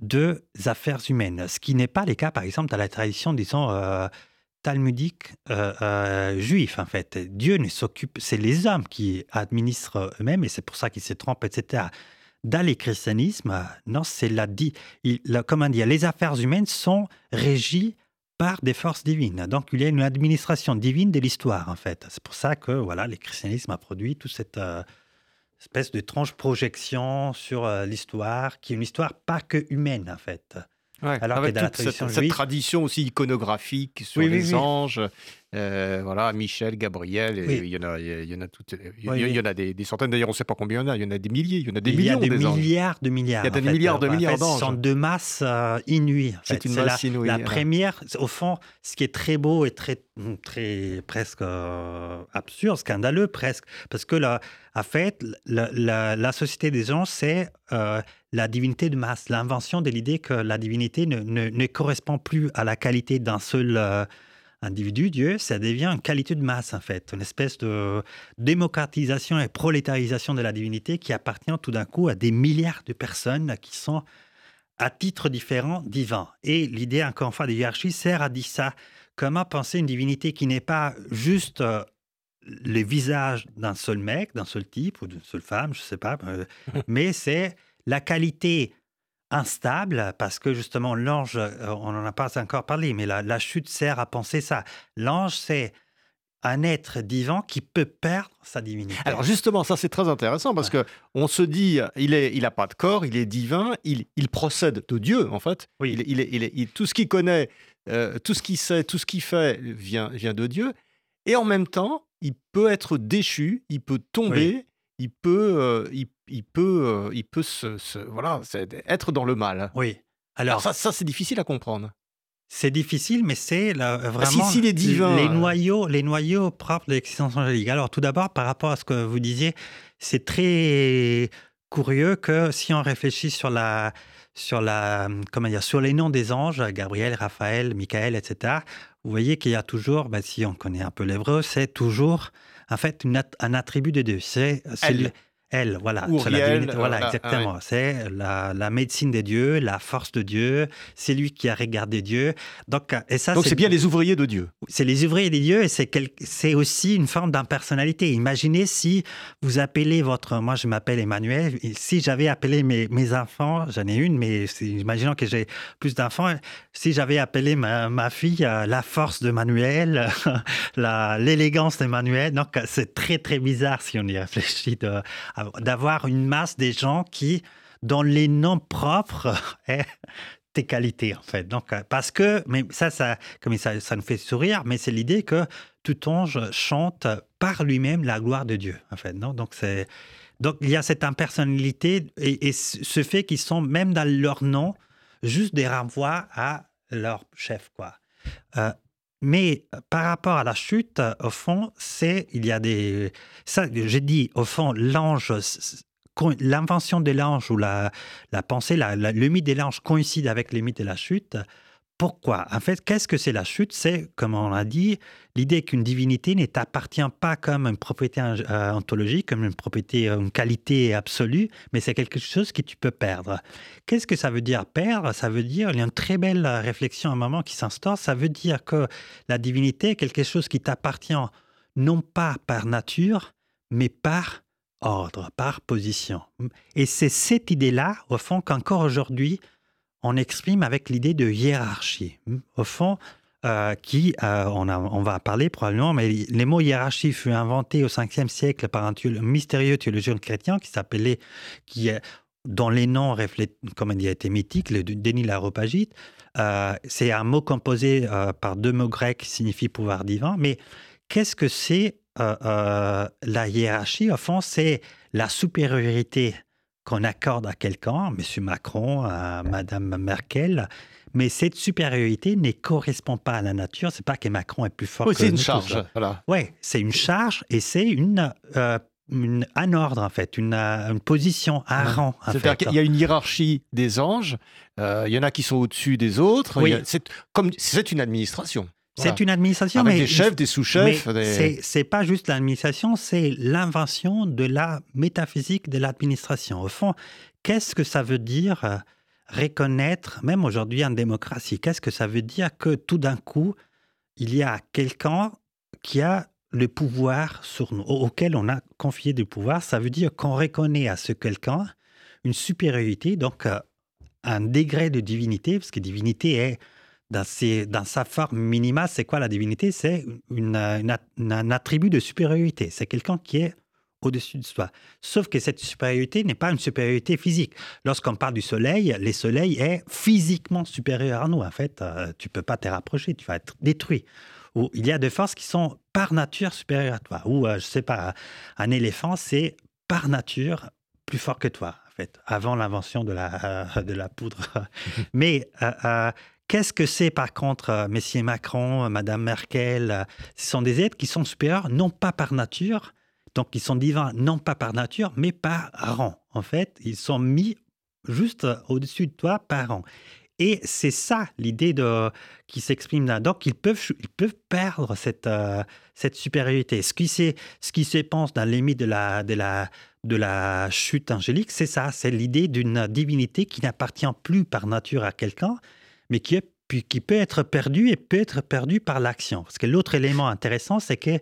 de affaires humaines, ce qui n'est pas le cas par exemple dans la tradition, disons, talmudique euh, euh, juif, en fait. Dieu ne s'occupe, c'est les hommes qui administrent eux-mêmes, et c'est pour ça qu'ils se trompent, etc. Dans le christianisme, non, c'est la, la, comment dire, les affaires humaines sont régies par des forces divines. Donc, il y a une administration divine de l'histoire, en fait. C'est pour ça que, voilà, le christianisme a produit toute cette euh, espèce d'étrange projection sur l'histoire, qui est une histoire pas que humaine, en fait. Alors Avec toute cette, tradition aussi iconographique sur les anges, euh, voilà, Michel, Gabriel, il y en a, il y en a toutes, il y, en a des, centaines. D'ailleurs, on ne sait pas combien il y en a. Il y en a des milliers, il y en a des millions. Il y a des, milliards de milliards. Il y a des milliards de milliards d'anges. Ce sont deux masses euh, inouïes. C'est une masse la, inouïe. La première, au fond, ce qui est très beau et très, très presque euh, absurde, scandaleux presque, parce que là, en fait, la, la, société des anges, c'est la divinité de masse, l'invention de l'idée que la divinité ne, ne, ne, correspond plus à la qualité d'un seul individu, Dieu, ça devient une qualité de masse, en fait, une espèce de démocratisation et prolétarisation de la divinité qui appartient tout d'un coup à des milliards de personnes qui sont à titre différent divins. Et l'idée, encore une fois, de hiérarchie sert à dire ça. Comment penser une divinité qui n'est pas juste euh, le visage d'un seul mec, d'un seul type ou d'une seule femme, je ne sais pas, euh, mais c'est la qualité instable parce que justement l'ange, euh, on n'en a pas encore parlé, mais la, chute sert à penser ça. L'ange, c'est un être divin qui peut perdre sa divinité. Alors justement, ça c'est très intéressant parce que on se dit, il est, il a pas de corps, il est divin, il, il procède de Dieu en fait. Oui. Il, il, il, tout ce qu'il connaît, euh, tout ce qu'il sait, tout ce qu'il fait vient, vient de Dieu. Et en même temps, il peut être déchu, il peut tomber, il peut, euh, il, peut, euh, il peut se, voilà, être dans le mal. Oui. Alors, ça, ça c'est difficile à comprendre. C'est difficile, mais c'est bah, vraiment si, les, divins, les, noyaux, les noyaux propres de l'existence angélique. Alors, tout d'abord, par rapport à ce que vous disiez, c'est très curieux que si on réfléchit sur la, sur la, comment dire, sur les noms des anges, Gabriel, Raphaël, Michael, etc. Vous voyez qu'il y a toujours, bah, si on connaît un peu l'hébreu, c'est toujours en fait un attribut de Dieu. C'est elle, voilà. la voilà, exactement. C'est la, médecine des dieux, la force de Dieu, c'est lui qui a regardé Dieu. Donc, et ça, Donc c'est bien les ouvriers de Dieu. C'est les ouvriers des dieux et c'est aussi une forme d'impersonnalité. Imaginez si vous appelez votre... Moi, je m'appelle Emmanuel. Si j'avais appelé mes, mes enfants, j'en ai une, mais imaginons que j'ai plus d'enfants. Si j'avais appelé ma, ma, fille euh, la force de Manuel, l'élégance de Manuel, donc c'est très, très bizarre si on y réfléchit de, d'avoir une masse des gens qui, dont les noms propres est tes qualités, en fait. Donc, euh, parce que, mais ça, ça, comme ça, ça nous fait sourire, mais c'est l'idée que tout ange chante par lui-même la gloire de Dieu, en fait. Non? Donc, c'est, donc, il y a cette impersonnalité et, ce fait qu'ils sont, même dans leur nom, juste des renvois à leur chef, quoi. Euh, mais par rapport à la chute, au fond, c'est il y a des ça j'ai dit au fond l'ange l'invention de l'ange ou la, la pensée, la, le mythe de l'ange coïncide avec le mythe de la chute. Pourquoi? En fait, qu'est-ce que c'est la chute? C'est, comme on l'a dit, l'idée qu'une divinité ne t'appartient pas comme une propriété euh, ontologique, comme une propriété, euh, une qualité absolue, mais c'est quelque chose que tu peux perdre. Qu'est-ce que ça veut dire perdre? Ça veut dire, il y a une très belle réflexion à un moment qui s'instaure, ça veut dire que la divinité est quelque chose qui t'appartient non pas par nature, mais par ordre, par position. Et c'est cette idée-là, au fond, qu'encore aujourd'hui, on exprime avec l'idée de hiérarchie. Hmm? Au fond, euh, qui, euh, on, on, va parler probablement, mais les mots hiérarchie furent inventés au 5e siècle par un mystérieux théologien chrétien qui s'appelait, qui, dont les noms reflètent, comme on dit, été mythique, le Denis l'Aropagite. Euh, c'est un mot composé par deux mots grecs qui signifient pouvoir divin. Mais qu'est-ce que c'est la hiérarchie? Au fond, c'est la supériorité qu'on accorde à quelqu'un, M. Macron, à Mme Merkel, mais cette supériorité ne correspond pas à la nature. C'est pas que Macron est plus fort oui, que c'est une charge. Voilà. Oui, c'est une charge et c'est une, euh, un ordre, en fait, une, euh, une position, un rang. C'est-à-dire qu'il y a une hiérarchie des anges. Euh, il y en a qui sont au-dessus des autres. Oui. C'est comme c'est une administration. C'est une administration, Avec mais des chefs, des sous-chefs. Des... C'est pas juste l'administration, c'est l'invention de la métaphysique de l'administration. Au fond, qu'est-ce que ça veut dire euh, reconnaître, même aujourd'hui en démocratie, qu'est-ce que ça veut dire que tout d'un coup, il y a quelqu'un qui a le pouvoir sur nous, auquel on a confié du pouvoir? Ça veut dire qu'on reconnaît à ce quelqu'un une supériorité, donc euh, un degré de divinité, parce que divinité est dans, sa forme minimale, c'est quoi la divinité? C'est un attribut de supériorité. C'est quelqu'un qui est au-dessus de soi. Sauf que cette supériorité n'est pas une supériorité physique. Lorsqu'on parle du soleil, le soleil est physiquement supérieur à nous. En fait, euh, tu peux pas te rapprocher, tu vas être détruit. Ou il y a des forces qui sont par nature supérieures à toi. Ou, euh, je sais pas, un éléphant, c'est par nature plus fort que toi, en fait, avant l'invention de la, de la poudre. Mais euh, Qu'est-ce que c'est par contre, euh, Messieurs Macron, euh, Madame Merkel euh, Ce sont des êtres qui sont supérieurs, non pas par nature, donc ils sont divins, non pas par nature, mais par rang. En fait, ils sont mis juste au-dessus de toi par rang. Et c'est ça l'idée de, qui s'exprime là. Donc, ils peuvent, ils peuvent perdre cette, cette supériorité. Ce qui, ce qui se pense dans les mythes de la, de la, de la chute angélique, c'est ça. C'est l'idée d'une divinité qui n'appartient plus par nature à quelqu'un, mais qui, est, qui peut être perdu et peut être perdu par l'action. Parce que l'autre élément intéressant, c'est que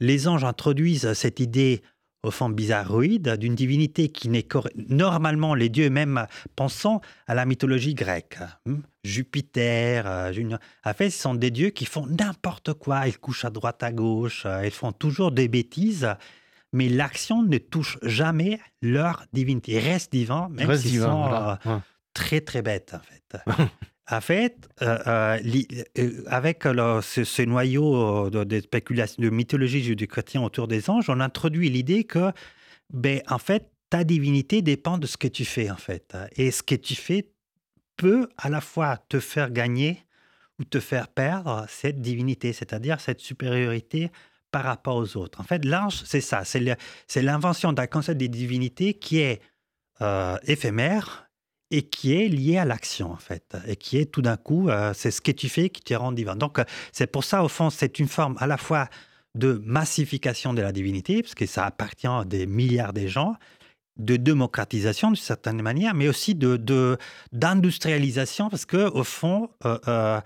les anges introduisent cette idée au fond bizarroïde d'une divinité qui n'est normalement les dieux même pensant à la mythologie grecque. Hmm, Jupiter, euh, en fait, ce sont des dieux qui font n'importe quoi. Ils couchent à droite, à gauche, euh, ils font toujours des bêtises, mais l'action ne touche jamais leur divinité. Ils restent divins, même s'ils sont euh, très très bêtes en fait. En fait, euh, euh, euh, avec ce, noyau de, spéculation, de mythologie judéo-chrétienne autour des anges, on introduit l'idée que, ben, en fait, ta divinité dépend de ce que tu fais, en fait. Et ce que tu fais peut à la fois te faire gagner ou te faire perdre cette divinité, c'est-à-dire cette supériorité par rapport aux autres. En fait, l'ange, c'est ça, c'est l'invention d'un concept de divinité qui est éphémère, et qui est lié à l'action, en fait, et qui est tout d'un coup, euh, c'est ce que tu fais qui te rend divin. Donc, euh, c'est pour ça, au fond, c'est une forme à la fois de massification de la divinité, parce que ça appartient à des milliards de gens, de démocratisation d'une certaine manière, mais aussi de d'industrialisation, parce que au fond, euh,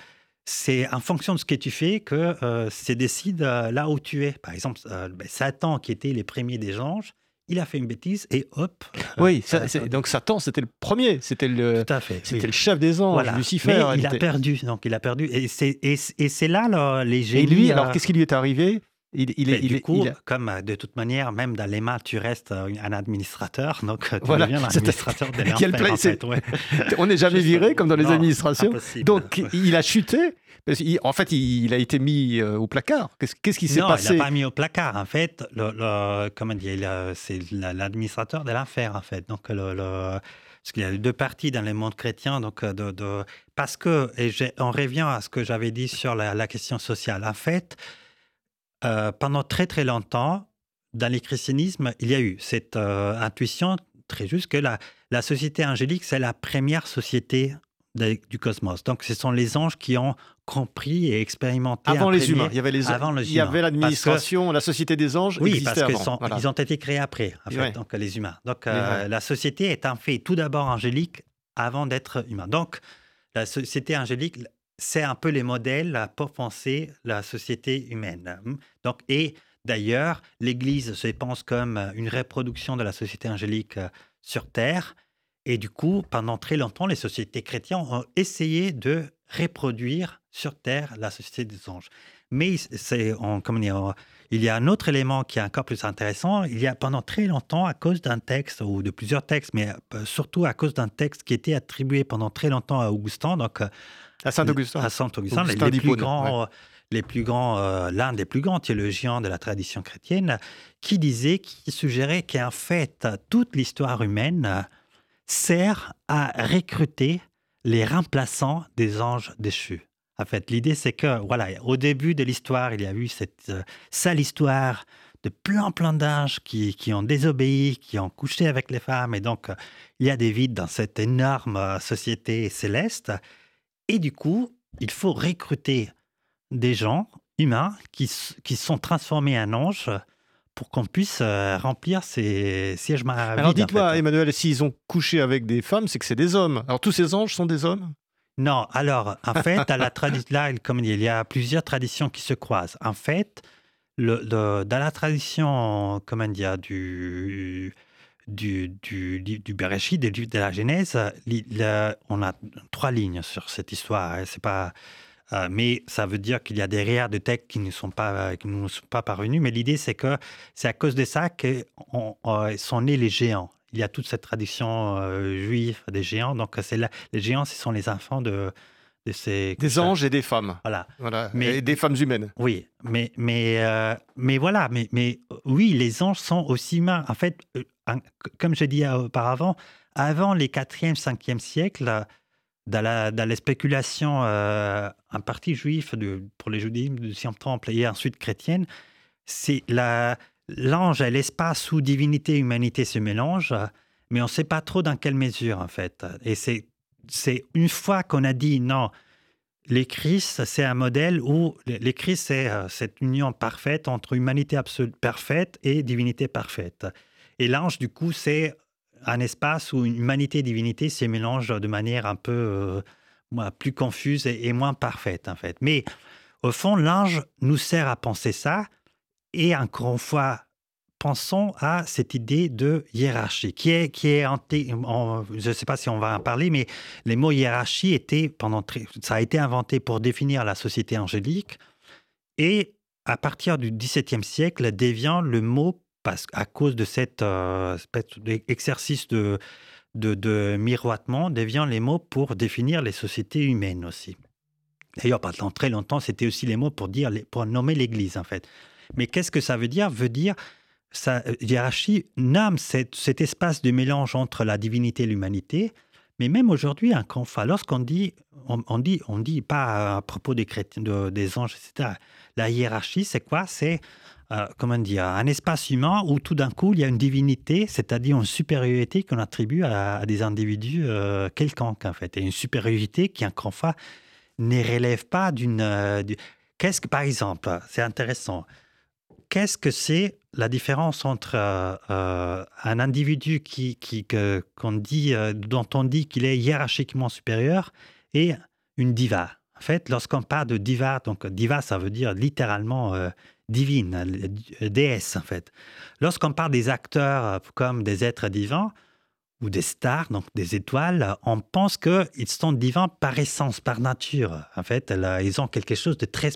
c'est en fonction de ce que tu fais que c'est décide là où tu es. Par exemple, ben, Satan, qui était les premiers des anges, il a fait une bêtise et hop. Oui, donc Satan, c'était le premier, c'était le, c'était le chef des anges, Lucifer. Mais il a perdu, donc il a perdu. Et c'est, et, c'est là, les génies. Et lui, alors euh, qu'est-ce qui lui est arrivé? Il, il, est, du coup, comme euh, de toute manière, même dans l'EMA, tu restes euh, un administrateur, donc tu voilà, deviens l'administrateur de l'enfer. En fait, On n'est jamais viré comme dans les administrations. Donc il a chuté. En fait, il a été mis au placard. Qu'est-ce qui s'est passé Non, il n'a pas mis au placard. En fait, le, comment dire, c'est l'administrateur de l'enfer, en fait. Donc le parce qu'il y a deux parties dans le monde chrétien. Donc, euh, de, parce que, et on revient à ce que j'avais dit sur la, question sociale. En fait, euh, pendant très très longtemps, dans le christianisme, il y a eu cette euh, intuition très juste que la, la société angélique, c'est la première société du cosmos. Donc, ce sont les anges qui ont compris et expérimenté. Avant les humains. Il y avait les, avant il y avait l'administration, la société des anges. Oui, parce qu'ils ont été créés après, en fait, donc les humains. Donc, euh, la société est un fait tout d'abord angélique avant d'être humain. Donc, la société angélique, c'est un peu les modèles pour penser la société humaine. Donc, et d'ailleurs, l'Église se pense comme une reproduction de la société angélique euh, sur Terre. Et du coup, pendant très longtemps, les sociétés chrétiennes ont essayé de reproduire sur Terre la société des anges. Mais c'est, il y a un autre élément qui est encore plus intéressant. Il y a pendant très longtemps, à cause d'un texte, ou de plusieurs textes, mais euh, surtout à cause d'un texte qui était attribué pendant très longtemps à Augustin, donc euh, à Saint-Augustin, à Saint-Augustin, les, plus grands, les plus grands, euh, l'un des plus grands théologiens de la tradition chrétienne, qui disait, qui suggérait qu'en fait, toute l'histoire humaine sert à recruter les remplaçants des anges déchus. En fait, l'idée, c'est que, voilà, au début de l'histoire, il y a eu cette euh, sale histoire de plein, plein d'anges qui, qui, ont désobéi, qui ont couché avec les femmes. Et donc, il y a des vides dans cette énorme euh, société céleste. Et du coup, il faut recruter des gens humains qui, qui sont transformés en anges pour qu'on puisse euh, remplir ces sièges. Alors dites-moi, Emmanuel, s'ils ont couché avec des femmes, c'est que c'est des hommes. Alors tous ces anges sont des hommes? Non, alors en fait, à la là, comme il y a plusieurs traditions qui se croisent. En fait, le, dans la tradition, comment dire, du du, du, du Bereshit, de la Genèse, on a trois lignes sur cette histoire. Hein. C'est pas euh, mais ça veut dire qu'il y a derrière des textes qui ne sont pas, qui ne sont pas parvenus. Mais l'idée, c'est que c'est à cause de ça que euh, sont nés les géants. Il y a toute cette tradition euh, juive des géants. Donc, c'est les géants, ce sont les enfants de, Des anges et des femmes. Voilà. voilà. Mais, et des femmes humaines. Oui, mais, mais, mais voilà. Mais, mais oui, les anges sont aussi humains. En fait, comme j'ai dit auparavant, avant les 4e, 5e siècles, dans, la, dans les spéculations euh, en partie juives de, pour les judaïsme du Siam Temple et ensuite chrétienne, c'est l'ange et l'espace où divinité et humanité se mélangent, mais on ne sait pas trop dans quelle mesure en fait. Et c'est c'est une fois qu'on a dit non, les c'est un modèle où les Christ, c'est euh, cette union parfaite entre humanité absolue parfaite et divinité parfaite. Et l'ange, du coup, c'est un espace où humanité et divinité se mélangent de manière un peu euh, plus confuse et, moins parfaite, en fait. Mais au fond, l'ange nous sert à penser ça. Et encore une fois, pensons à cette idée de hiérarchie, qui est, qui est je ne sais pas si on va en parler, mais les mots hiérarchie étaient pendant ça a été inventé pour définir la société angélique, et à partir du XVIIe siècle devient le mot à cause de cet euh, exercice de, de, miroitement, devient les mots pour définir les sociétés humaines aussi. D'ailleurs, pendant très longtemps, c'était aussi les mots pour, dire, pour nommer l'Église, en fait. Mais qu'est-ce que ça veut dire? Veut dire, sa euh, hiérarchie nomme cet, cet, espace de mélange entre la divinité et l'humanité. Mais même aujourd'hui, un lorsqu'on dit, on, dit, on dit pas à propos des chrétiens, des anges, etc. La hiérarchie, c'est quoi? C'est euh, comment dire, un espace humain où tout d'un coup il y a une divinité, c'est-à-dire une supériorité qu'on attribue à, des individus euh, quelconques en fait, et une supériorité qui encore fois ne relève pas d'une. Qu'est-ce que, par exemple, c'est intéressant. Qu'est-ce que c'est la différence entre un individu qui, qui dit, dont on dit qu'il est hiérarchiquement supérieur et une diva? En fait, lorsqu'on parle de diva, donc diva, ça veut dire littéralement divine, déesse en fait. Lorsqu'on parle des acteurs euh, comme des êtres divins, ou des stars, donc des étoiles, on pense qu'ils sont divins par essence, par nature. En fait, ils ont quelque chose de très,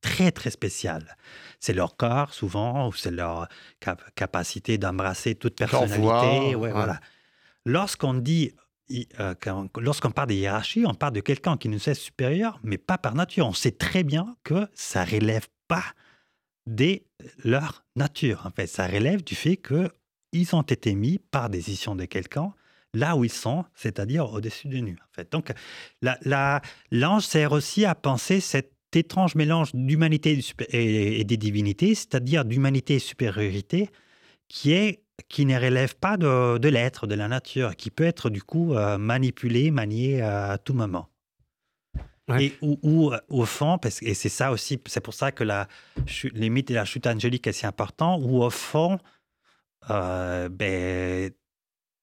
très, très spécial. C'est leur corps, souvent, ou c'est leur capacité d'embrasser toute personnalité. Voilà. Lorsqu'on dit, euh, lorsqu'on parle de hiérarchie, on parle de quelqu'un qui nous est supérieur, mais pas par nature. On sait très bien que ça relève pas de leur nature. En fait, ça relève du fait que ils ont été mis par décision de quelqu'un là où ils sont, c'est-à-dire au-dessus de nous. En fait. Donc, l'ange sert aussi à penser cet étrange mélange d'humanité et, des divinités, c'est-à-dire d'humanité et supériorité, qui, est, qui ne relève pas de, l'être, de la nature, qui peut être du coup euh, manipulé, manié à tout moment. Et où, au fond, parce, et c'est ça aussi, c'est pour ça que la, les mythes de la chute angélique est si important, où au fond, euh, ben,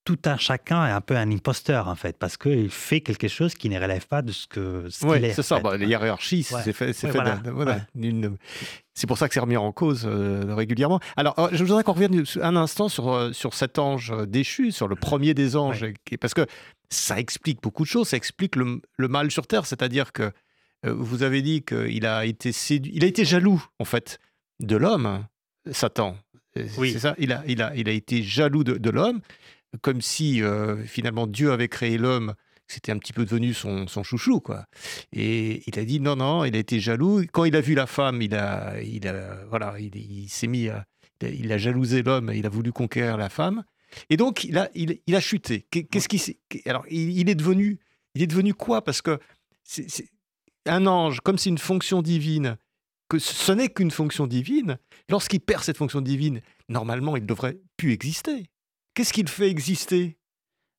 tout un chacun est un peu un imposteur en fait, parce qu'il fait quelque chose qui ne relève pas de ce que ce qu'il est. c'est ça. Bah, les hiérarchies, c'est fait. C'est pour ça que c'est remis en cause euh, régulièrement. Alors, euh, je voudrais qu'on revienne un instant sur, sur cet ange déchu, sur le premier des anges, parce que ça explique beaucoup de choses. Ça explique le, le mal sur terre, c'est-à-dire que vous avez dit qu'il a été séduit, il a été jaloux en fait de l'homme, Satan. Oui. C'est ça? Il a, il, a, il a été jaloux de, l'homme, comme si euh, finalement Dieu avait créé l'homme. C'était un petit peu devenu son, son, chouchou, quoi. Et il a dit non, non, il a été jaloux. Quand il a vu la femme, il a, il a, voilà, il, s'est mis, à, il a jalousé l'homme, il a voulu conquérir la femme. Et donc il a, il, il a chuté. Qu'est-ce qui, alors il, est devenu, il est devenu quoi? Parce que c'est un ange, comme c'est une fonction divine, que ce n'est qu'une fonction divine, lorsqu'il perd cette fonction divine, normalement, il ne devrait plus exister. Qu'est-ce qu'il fait exister?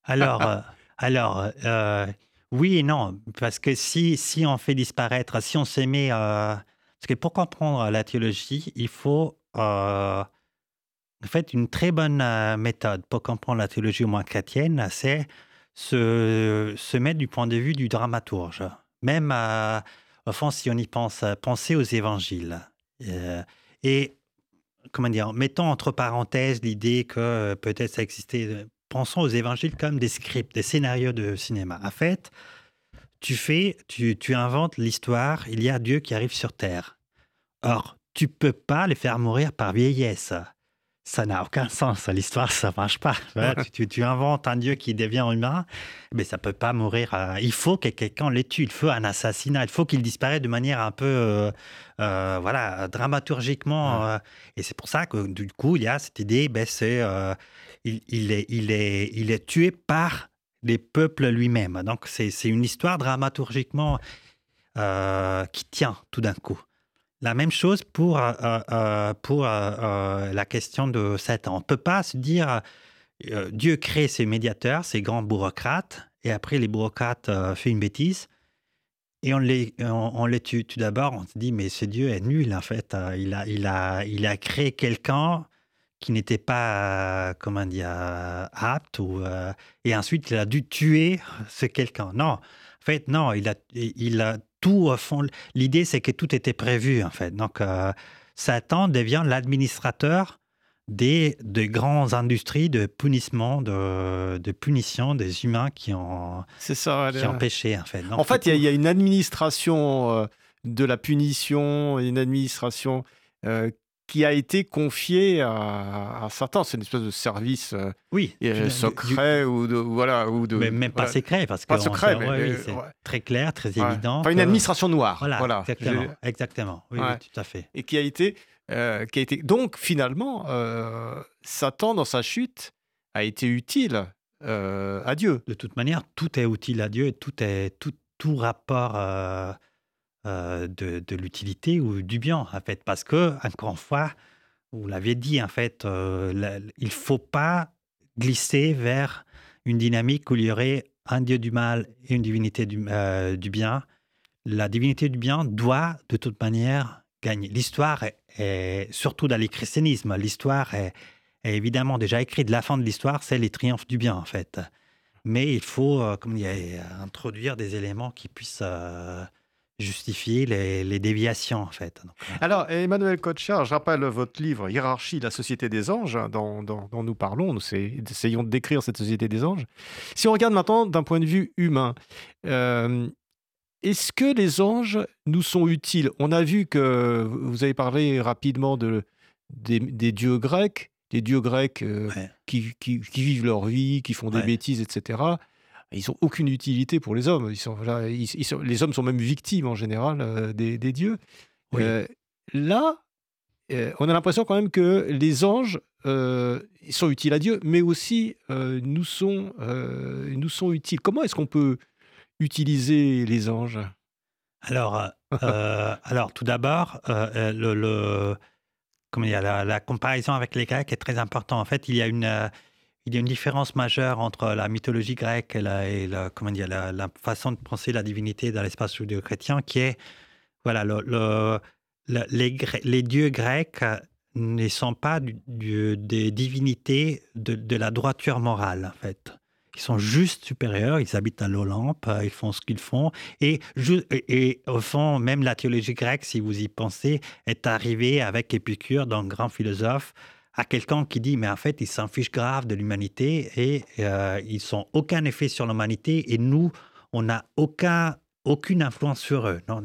Alors, euh, alors euh, oui et non, parce que si, si on fait disparaître, si on se met... Euh, parce que pour comprendre la théologie, il faut en fait une très bonne méthode pour comprendre la théologie au moins chrétienne, c'est se, se mettre du point de vue du dramaturge. Même au fond, si on y pense, penser aux évangiles. et comment dire, mettons entre parenthèses l'idée que euh, peut-être ça existait. Euh, pensons aux évangiles comme des scripts, des scénarios de cinéma. En fait, tu fais, tu, tu inventes l'histoire, il y a Dieu qui arrive sur Terre. Or, tu peux pas les faire mourir par vieillesse ça n'a aucun sens. L'histoire, ça marche pas. tu, inventes un dieu qui devient humain, mais ça peut pas mourir. Euh, il faut que quelqu'un les tue. Il faut un assassinat. Il faut qu'il disparaisse de manière un peu, euh, euh, voilà, dramaturgiquement. et c'est pour ça que du coup, il y a cette idée. Ben, c'est, il, est, il est, il est tué par les peuples lui-même. Donc c'est, une histoire dramaturgiquement qui tient tout d'un coup. La même chose pour, euh, euh, euh, pour la question de Satan. On ne peut pas se dire Dieu crée ses médiateurs, ses grands bureaucrates, et après les bureaucrates font une bêtise, et on les, on, les tue. Tout d'abord, on se dit mais ce Dieu est nul en fait. Il a, il a, il a créé quelqu'un qui n'était pas, comment apte, et ensuite il a dû tuer ce quelqu'un. Non, en fait, non, il a, il a tout au fond. L'idée, c'est que tout était prévu, en fait. Donc, euh, Satan devient l'administrateur des, des grandes industries de punissement, de, de punition des humains qui ont, ça, qui ont péché, en fait. en fait, il y, a une administration euh, de la punition, une administration euh, qui a été confié à, certains. C'est une espèce de service euh, oui, euh, secret ou de voilà ou de mais même pas secret parce que pas secret, mais, c'est très clair, très évident. Enfin, une administration noire. Voilà, exactement, exactement. Oui, tout à fait. Et qui a été euh, qui a été donc finalement Satan dans sa chute a été utile à Dieu. De toute manière, tout est utile à Dieu et tout est tout tout rapport euh, de, l'utilité ou du bien, en fait. Parce que, encore une fois, vous l'avez dit, en fait, euh, il ne faut pas glisser vers une dynamique où il y aurait un dieu du mal et une divinité du, euh, du bien. La divinité du bien doit, de toute manière, gagner. L'histoire est, surtout dans le christianisme, l'histoire est, évidemment déjà écrite. La fin de l'histoire, c'est les triomphes du bien, en fait. Mais il faut, comme dire, introduire des éléments qui puissent justifier les, déviations, en fait. Euh. Alors, Emmanuel Kochar, je rappelle votre livre Hiérarchie, la société des anges, hein, dont, nous parlons. Nous essayons de décrire cette société des anges. Si on regarde maintenant d'un point de vue humain, euh, est-ce que les anges nous sont utiles? On a vu que vous avez parlé rapidement de, des, dieux grecs, des dieux grecs euh, qui, qui, vivent leur vie, qui font des bêtises, etc ils n'ont aucune utilité pour les hommes. Ils sont, les hommes sont même victimes en général euh, des, dieux. Euh, là, euh, on a l'impression quand même que les anges sont utiles à Dieu, mais aussi nous, sont, nous sont utiles. Comment est-ce qu'on peut utiliser les anges? Alors, alors, tout d'abord, le, le, la, la, comparaison avec les Grecs est très importante. En fait, il y a une il y a une différence majeure entre la mythologie grecque et la, façon de penser la divinité dans l'espace judéo-chrétien, qui est, voilà, le, les, les, dieux grecs ne sont pas des divinités de, la droiture morale, en fait. Ils sont juste supérieurs, ils habitent à l'Olympe, ils font ce qu'ils font. Et, et, au fond, même la théologie grecque, si vous y pensez, est arrivée avec Épicure, donc grand philosophe, à quelqu'un qui dit mais en fait ils s'en fichent grave de l'humanité et euh, ils n'ont aucun effet sur l'humanité et nous on n'a aucun aucune influence sur eux. Non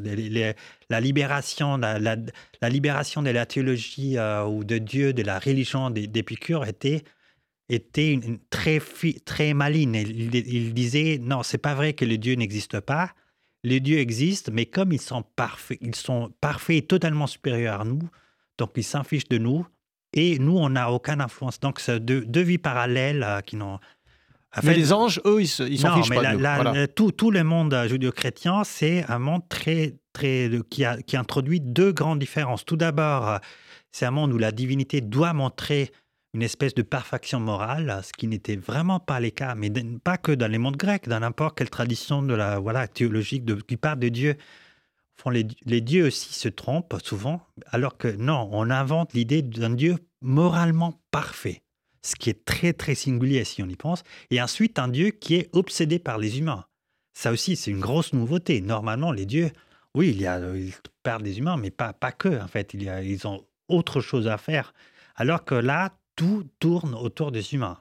la libération, la, libération de la théologie euh, ou de Dieu, de la religion d'Épicure était était très très maligne. Il, il disait non, c'est pas vrai que les dieux n'existent pas. Les dieux existent, mais comme ils sont parfaits, ils sont parfaits et totalement supérieurs à nous, donc ils s'en fichent de nous. Et nous, on n'a aucune influence. Donc, c'est deux, vies parallèles euh, qui n'ont. mais les anges, eux, ils s'en fichent pas. La, tout, tout, le monde judéo-chrétien, c'est un monde très, très, qui, a, qui introduit deux grandes différences. Tout d'abord, c'est un monde où la divinité doit montrer une espèce de perfection morale, ce qui n'était vraiment pas le cas, mais pas que dans les mondes grecs, dans n'importe quelle tradition de la voilà théologique de, qui parle de Dieu les, dieux aussi se trompent souvent, alors que non, on invente l'idée d'un Dieu moralement parfait, ce qui est très très singulier si on y pense, et ensuite un Dieu qui est obsédé par les humains. Ça aussi, c'est une grosse nouveauté. Normalement, les dieux, oui, il y a, ils parlent des humains, mais pas, pas que, en fait, il y a, ils ont autre chose à faire. Alors que là, tout tourne autour des humains.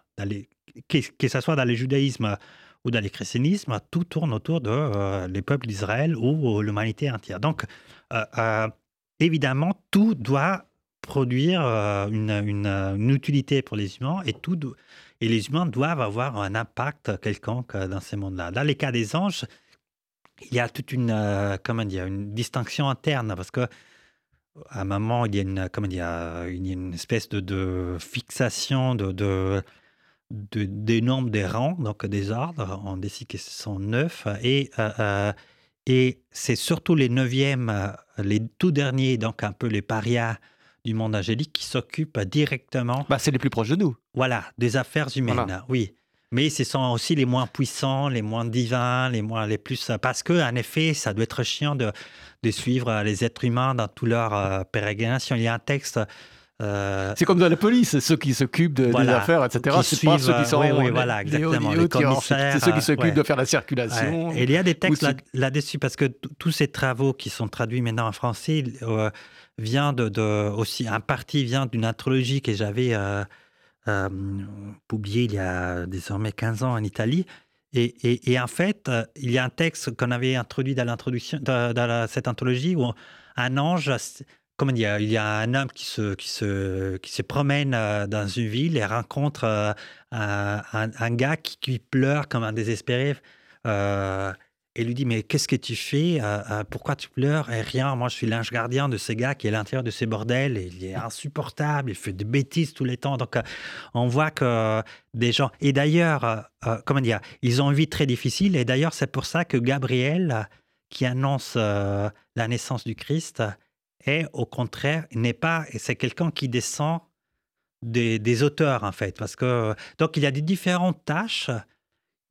que, que ce soit dans le judaïsme ou dans le christianisme, tout tourne autour de euh, les peuples d'Israël ou euh, l'humanité entière. Donc, euh, évidemment, tout doit produire une, utilité pour les humains et, les humains doivent avoir un impact quelconque dans ces mondes-là. Dans les cas des anges, il y a toute une, comment dire, une distinction interne parce que à un moment, il y a une, espèce de, fixation de de, des nombres des rangs, donc des ordres. On décide que ce sont neuf. Et, euh, euh, et c'est surtout les neuvièmes, euh, les tout derniers, donc un peu les parias du monde angélique, qui s'occupent directement. Bah, c'est les plus proches de nous. Voilà, des affaires humaines, oui. Mais ce sont aussi les moins puissants, les moins divins, les moins les plus parce que en effet, ça doit être chiant de, de suivre les êtres humains dans tout leur pérégrination. Il y a un texte euh, c'est comme dans la police, ceux qui s'occupent de, des affaires, etc. C'est pas ceux qui sont oui, oui, voilà, exactement, les C'est ceux qui s'occupent de faire la circulation. Et il y a des textes là-dessus parce que tous ces travaux qui sont traduits maintenant en français euh, vient de, de, aussi un parti vient d'une anthologie que j'avais euh, euh, publiée il y a désormais 15 ans en Italie. Et, et, et en fait, il y a un texte qu'on avait introduit dans l'introduction dans, cette anthologie où un ange il y a un homme qui se, qui se, qui se promène euh, dans une ville et rencontre euh, un, un, gars qui, pleure comme un désespéré. Euh, et lui dit mais qu'est-ce que tu fais Pourquoi tu pleures? Et rien, moi je suis l'ange gardien de ce gars qui est à l'intérieur de ces bordels et il est insupportable, il fait des bêtises tous les temps. Donc on voit que des gens et d'ailleurs comment dire, ils ont une vie très difficile et d'ailleurs c'est pour ça que Gabriel qui annonce la naissance du Christ et au contraire, n'est pas, c'est quelqu'un qui descend des, auteurs en fait, parce que donc il y a des différentes tâches.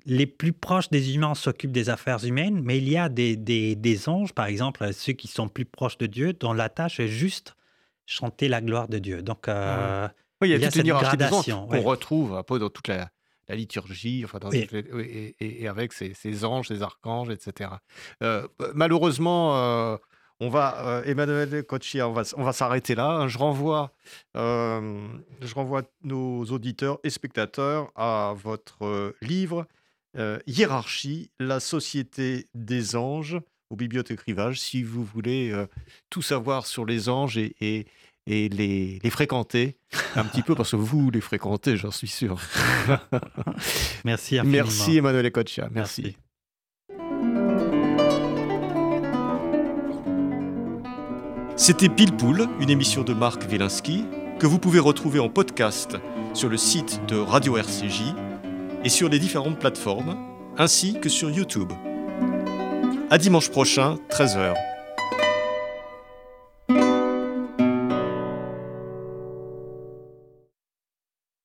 Les plus proches des humains s'occupent des affaires humaines, mais il y a des, des, anges, par exemple, ceux qui sont plus proches de Dieu, dont la tâche est juste chanter la gloire de Dieu. Donc, euh, il y a, toute une hiérarchie des anges qu'on retrouve un peu dans toute la, la liturgie, enfin, et, avec ces, anges, ces archanges, etc. malheureusement, on va, Emmanuel Cochia, on va, on va s'arrêter là. Je renvoie, je renvoie nos auditeurs et spectateurs à votre livre Hiérarchie, la société des anges au Bibliothèque Rivage, si vous voulez tout savoir sur les anges et, et les, fréquenter un petit peu parce que vous les fréquentez, j'en suis sûr. Merci infiniment. Merci Emmanuel Ecocha. Merci. C'était Pile Poule, une émission de Marc Wielinski que vous pouvez retrouver en podcast sur le site de Radio RCJ et sur les différentes plateformes, ainsi que sur YouTube. À dimanche prochain, 13h.